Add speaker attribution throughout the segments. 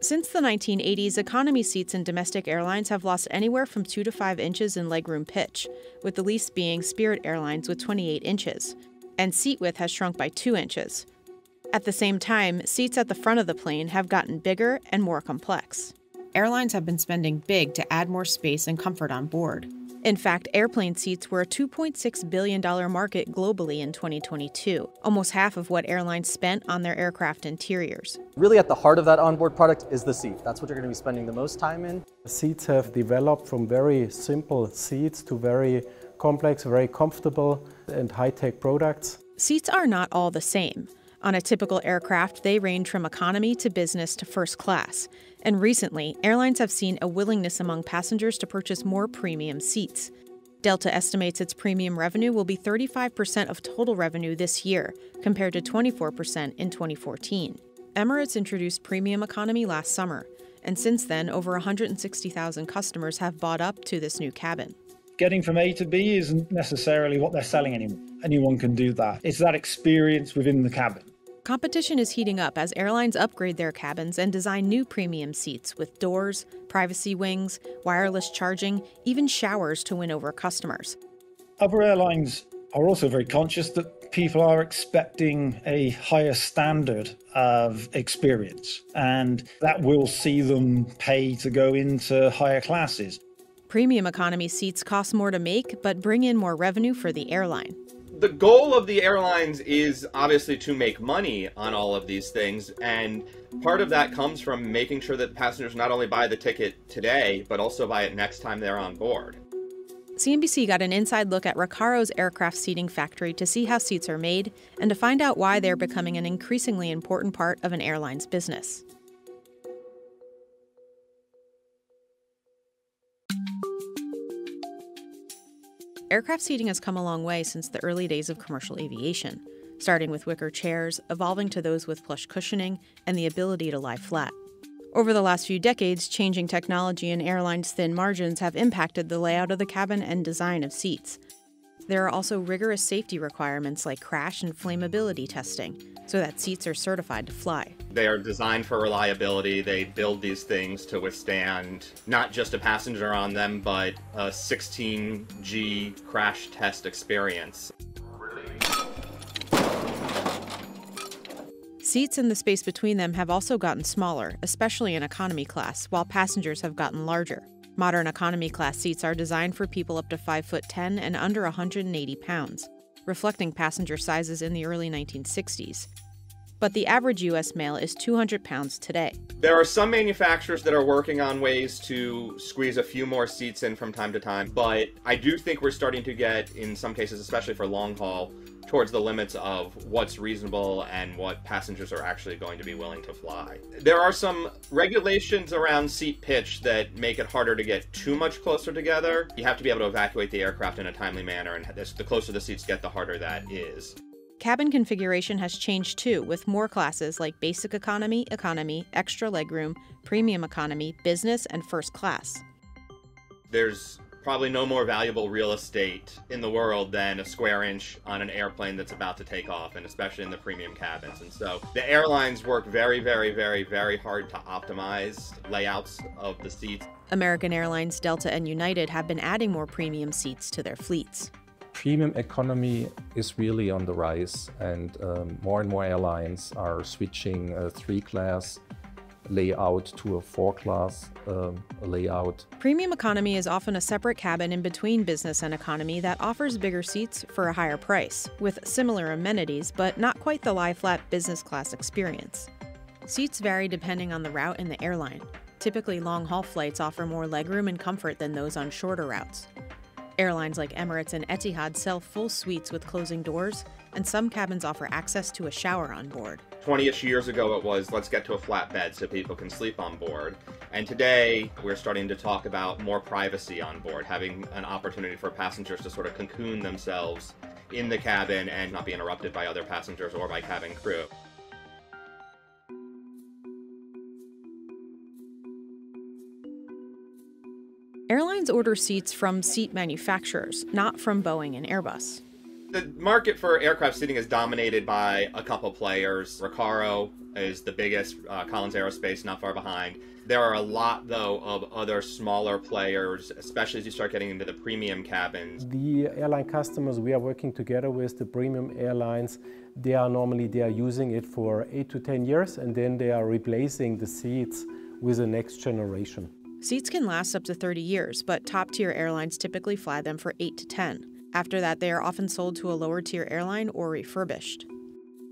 Speaker 1: Since the 1980s, economy seats in domestic airlines have lost anywhere from 2 to 5 inches in legroom pitch, with the least being Spirit Airlines with 28 inches, and seat width has shrunk by 2 inches. At the same time, seats at the front of the plane have gotten bigger and more complex. Airlines have been spending big to add more space and comfort on board. In fact, airplane seats were a $2.6 billion market globally in 2022, almost half of what airlines spent on their aircraft interiors.
Speaker 2: Really, at the heart of that onboard product is the seat. That's what you're going to be spending the most time in.
Speaker 3: Seats have developed from very simple seats to very complex, very comfortable, and high tech products.
Speaker 1: Seats are not all the same. On a typical aircraft, they range from economy to business to first class. And recently, airlines have seen a willingness among passengers to purchase more premium seats. Delta estimates its premium revenue will be 35% of total revenue this year, compared to 24% in 2014. Emirates introduced premium economy last summer, and since then, over 160,000 customers have bought up to this new cabin
Speaker 4: getting from A to B isn't necessarily what they're selling anymore. Anyone can do that. It's that experience within the cabin.
Speaker 1: Competition is heating up as airlines upgrade their cabins and design new premium seats with doors, privacy wings, wireless charging, even showers to win over customers.
Speaker 4: Other airlines are also very conscious that people are expecting a higher standard of experience, and that will see them pay to go into higher classes.
Speaker 1: Premium economy seats cost more to make, but bring in more revenue for the airline
Speaker 5: the goal of the airlines is obviously to make money on all of these things and part of that comes from making sure that passengers not only buy the ticket today but also buy it next time they're on board
Speaker 1: CNBC got an inside look at Recaro's aircraft seating factory to see how seats are made and to find out why they're becoming an increasingly important part of an airline's business. Aircraft seating has come a long way since the early days of commercial aviation, starting with wicker chairs, evolving to those with plush cushioning and the ability to lie flat. Over the last few decades, changing technology and airlines' thin margins have impacted the layout of the cabin and design of seats. There are also rigorous safety requirements like crash and flammability testing, so that seats are certified to fly.
Speaker 5: They are designed for reliability. They build these things to withstand not just a passenger on them, but a 16G crash test experience.
Speaker 1: Seats in the space between them have also gotten smaller, especially in economy class, while passengers have gotten larger. Modern economy class seats are designed for people up to 5 foot 10 and under 180 pounds reflecting passenger sizes in the early 1960s. But the average US male is 200 pounds today.
Speaker 5: There are some manufacturers that are working on ways to squeeze a few more seats in from time to time, but I do think we're starting to get, in some cases, especially for long haul, towards the limits of what's reasonable and what passengers are actually going to be willing to fly. There are some regulations around seat pitch that make it harder to get too much closer together. You have to be able to evacuate the aircraft in a timely manner, and the closer the seats get, the harder that is.
Speaker 1: Cabin configuration has changed too, with more classes like Basic Economy, Economy, Extra Legroom, Premium Economy, Business, and First Class.
Speaker 5: There's probably no more valuable real estate in the world than a square inch on an airplane that's about to take off, and especially in the premium cabins. And so the airlines work very, very, very, very hard to optimize layouts of the seats.
Speaker 1: American Airlines, Delta, and United have been adding more premium seats to their fleets.
Speaker 6: Premium economy is really on the rise, and um, more and more airlines are switching a three class layout to a four class um, layout.
Speaker 1: Premium economy is often a separate cabin in between business and economy that offers bigger seats for a higher price, with similar amenities, but not quite the lie flat business class experience. Seats vary depending on the route and the airline. Typically, long haul flights offer more legroom and comfort than those on shorter routes. Airlines like Emirates and Etihad sell full suites with closing doors, and some cabins offer access to a shower on board.
Speaker 5: 20 ish years ago, it was let's get to a flat bed so people can sleep on board. And today, we're starting to talk about more privacy on board, having an opportunity for passengers to sort of cocoon themselves in the cabin and not be interrupted by other passengers or by cabin crew.
Speaker 1: Airlines order seats from seat manufacturers, not from Boeing and Airbus
Speaker 5: the market for aircraft seating is dominated by a couple players, Recaro is the biggest, uh, Collins Aerospace not far behind. There are a lot, though, of other smaller players, especially as you start getting into the premium cabins.
Speaker 3: The airline customers we are working together with, the premium airlines, they are normally they are using it for eight to ten years, and then they are replacing the seats with the next generation.
Speaker 1: Seats can last up to 30 years, but top tier airlines typically fly them for 8 to 10. After that, they are often sold to a lower tier airline or refurbished.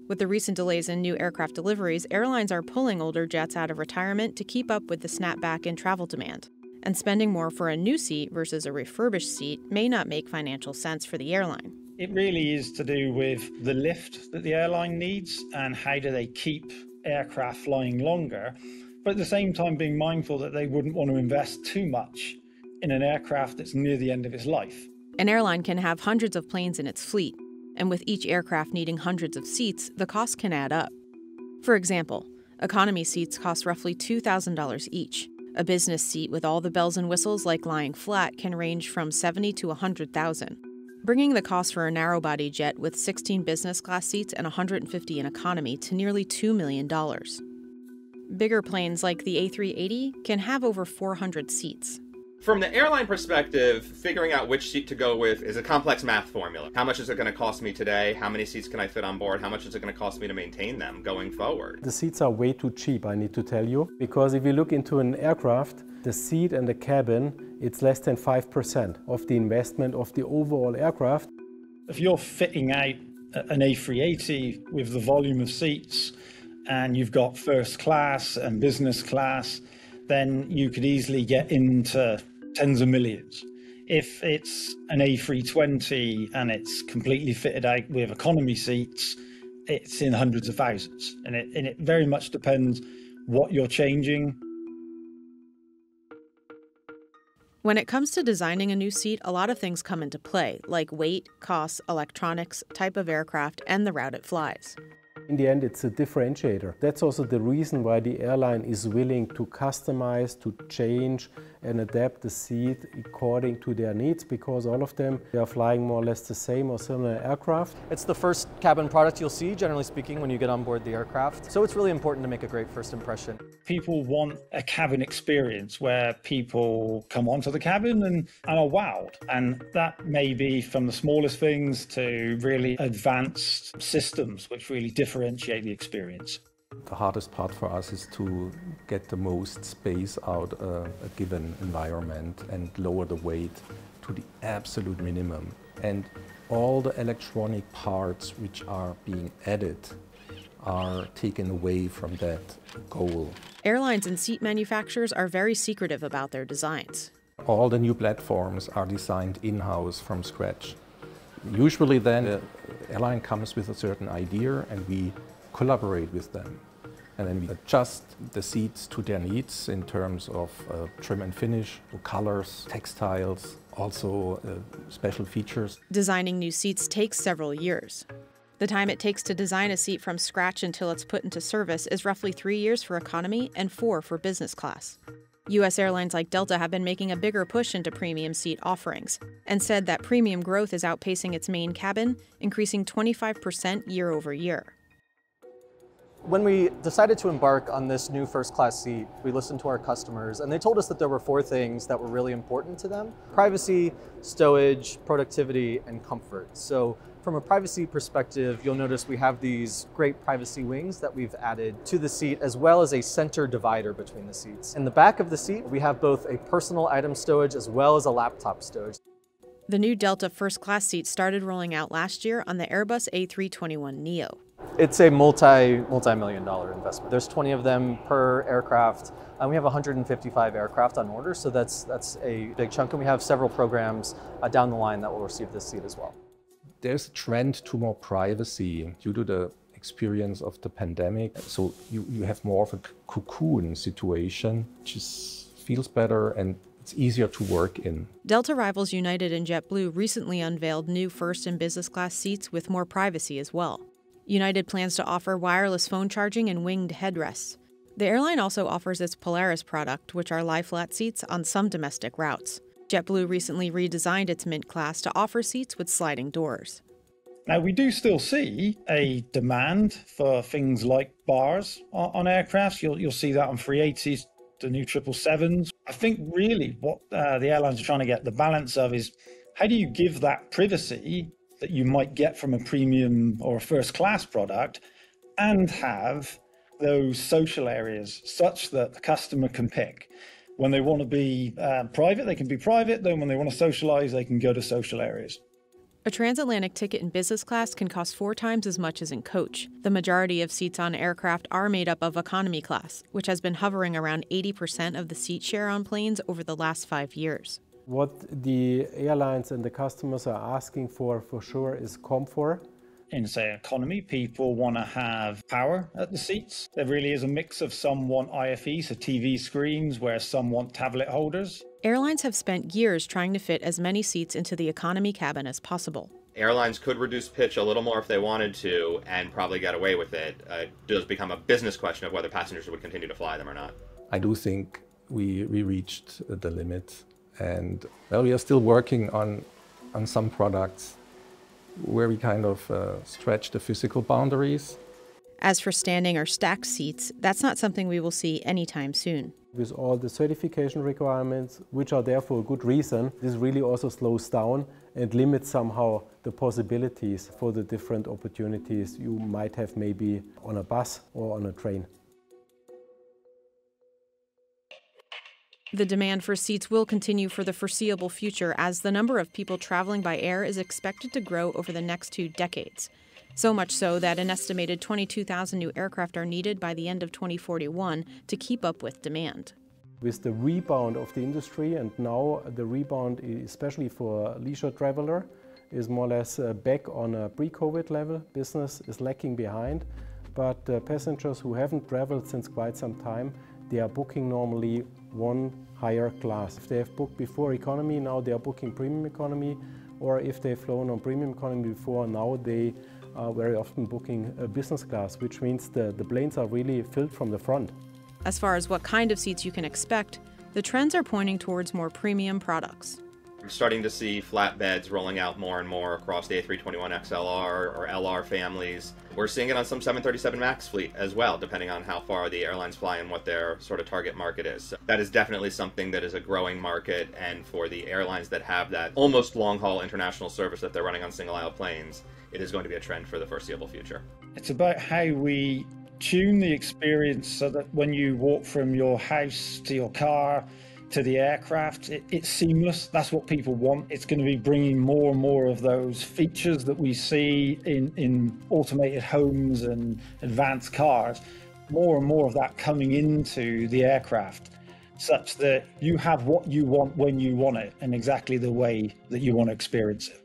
Speaker 1: With the recent delays in new aircraft deliveries, airlines are pulling older jets out of retirement to keep up with the snapback in travel demand. And spending more for a new seat versus a refurbished seat may not make financial sense for the airline.
Speaker 4: It really is to do with the lift that the airline needs and how do they keep aircraft flying longer, but at the same time being mindful that they wouldn't want to invest too much in an aircraft that's near the end of its life.
Speaker 1: An airline can have hundreds of planes in its fleet, and with each aircraft needing hundreds of seats, the cost can add up. For example, economy seats cost roughly $2,000 each. A business seat with all the bells and whistles like lying flat can range from 70 to 100,000, bringing the cost for a narrow-body jet with 16 business class seats and 150 in economy to nearly $2 million. Bigger planes like the A380 can have over 400 seats,
Speaker 5: from the airline perspective, figuring out which seat to go with is a complex math formula. How much is it going to cost me today? How many seats can I fit on board? How much is it going to cost me to maintain them going forward?
Speaker 3: The seats are way too cheap, I need to tell you, because if you look into an aircraft, the seat and the cabin, it's less than 5% of the investment of the overall aircraft.
Speaker 4: If you're fitting out an A380 with the volume of seats and you've got first class and business class, then you could easily get into tens of millions. If it's an A320 and it's completely fitted out with economy seats, it's in hundreds of thousands. And it, and it very much depends what you're changing.
Speaker 1: When it comes to designing a new seat, a lot of things come into play, like weight, costs, electronics, type of aircraft, and the route it flies.
Speaker 3: In the end, it's a differentiator. That's also the reason why the airline is willing to customize, to change and adapt the seat according to their needs because all of them they are flying more or less the same or similar aircraft.
Speaker 2: It's the first cabin product you'll see, generally speaking, when you get on board the aircraft. So it's really important to make a great first impression.
Speaker 4: People want a cabin experience where people come onto the cabin and, and are wowed. And that may be from the smallest things to really advanced systems, which really differentiate the experience.
Speaker 6: The hardest part for us is to get the most space out of a given environment and lower the weight to the absolute minimum. And all the electronic parts which are being added are taken away from that goal.
Speaker 1: Airlines and seat manufacturers are very secretive about their designs.
Speaker 6: All the new platforms are designed in-house from scratch. Usually then the airline comes with a certain idea and we collaborate with them. And then we adjust the seats to their needs in terms of uh, trim and finish, colors, textiles, also uh, special features.
Speaker 1: Designing new seats takes several years. The time it takes to design a seat from scratch until it's put into service is roughly three years for economy and four for business class. U.S. airlines like Delta have been making a bigger push into premium seat offerings and said that premium growth is outpacing its main cabin, increasing 25% year over year.
Speaker 2: When we decided to embark on this new first class seat, we listened to our customers and they told us that there were four things that were really important to them. Privacy, stowage, productivity, and comfort. So from a privacy perspective, you'll notice we have these great privacy wings that we've added to the seat, as well as a center divider between the seats. In the back of the seat, we have both a personal item stowage as well as a laptop stowage.
Speaker 1: The new Delta first class seat started rolling out last year on the Airbus A321neo.
Speaker 2: It's a multi multi million dollar investment. There's 20 of them per aircraft. and we have 155 aircraft on order, so that's that's a big chunk. And we have several programs uh, down the line that will receive this seat as well.
Speaker 6: There's a trend to more privacy due to the experience of the pandemic. So you, you have more of a cocoon situation, which is, feels better and it's easier to work in.
Speaker 1: Delta rivals United and JetBlue recently unveiled new first and business class seats with more privacy as well. United plans to offer wireless phone charging and winged headrests. The airline also offers its Polaris product, which are lie flat seats on some domestic routes. JetBlue recently redesigned its Mint class to offer seats with sliding doors.
Speaker 4: Now, we do still see a demand for things like bars on, on aircrafts. You'll, you'll see that on 380s, the new 777s. I think really what uh, the airlines are trying to get the balance of is how do you give that privacy that you might get from a premium or a first class product and have those social areas such that the customer can pick. When they want to be uh, private, they can be private. Then, when they want to socialize, they can go to social areas.
Speaker 1: A transatlantic ticket in business class can cost four times as much as in coach. The majority of seats on aircraft are made up of economy class, which has been hovering around 80% of the seat share on planes over the last five years.
Speaker 3: What the airlines and the customers are asking for, for sure, is comfort
Speaker 4: in, say, economy, people want to have power at the seats. There really is a mix of some want IFE, so TV screens, where some want tablet holders.
Speaker 1: Airlines have spent years trying to fit as many seats into the economy cabin as possible.
Speaker 5: Airlines could reduce pitch a little more if they wanted to and probably get away with it. Uh, it does become a business question of whether passengers would continue to fly them or not.
Speaker 6: I do think we, we reached the limit and well, we are still working on, on some products where we kind of uh, stretch the physical boundaries.
Speaker 1: As for standing or stacked seats, that's not something we will see anytime soon.
Speaker 3: With all the certification requirements, which are there for a good reason, this really also slows down and limits somehow the possibilities for the different opportunities you might have maybe on a bus or on a train.
Speaker 1: The demand for seats will continue for the foreseeable future as the number of people traveling by air is expected to grow over the next two decades. So much so that an estimated 22,000 new aircraft are needed by the end of 2041 to keep up with demand.
Speaker 3: With the rebound of the industry, and now the rebound, especially for leisure traveler, is more or less uh, back on a pre-COVID level. Business is lacking behind, but uh, passengers who haven't traveled since quite some time, they are booking normally one higher class. If they have booked before economy, now they are booking premium economy, or if they've flown on premium economy before, now they are very often booking a business class, which means the, the planes are really filled from the front.
Speaker 1: As far as what kind of seats you can expect, the trends are pointing towards more premium products.
Speaker 5: I'm starting to see flatbeds rolling out more and more across the A321 XLR or LR families. We're seeing it on some 737 MAX fleet as well, depending on how far the airlines fly and what their sort of target market is. So that is definitely something that is a growing market, and for the airlines that have that almost long haul international service that they're running on single aisle planes, it is going to be a trend for the foreseeable future.
Speaker 4: It's about how we tune the experience so that when you walk from your house to your car, to the aircraft. It, it's seamless. That's what people want. It's going to be bringing more and more of those features that we see in, in automated homes and advanced cars. More and more of that coming into the aircraft, such that you have what you want when you want it and exactly the way that you want to experience it.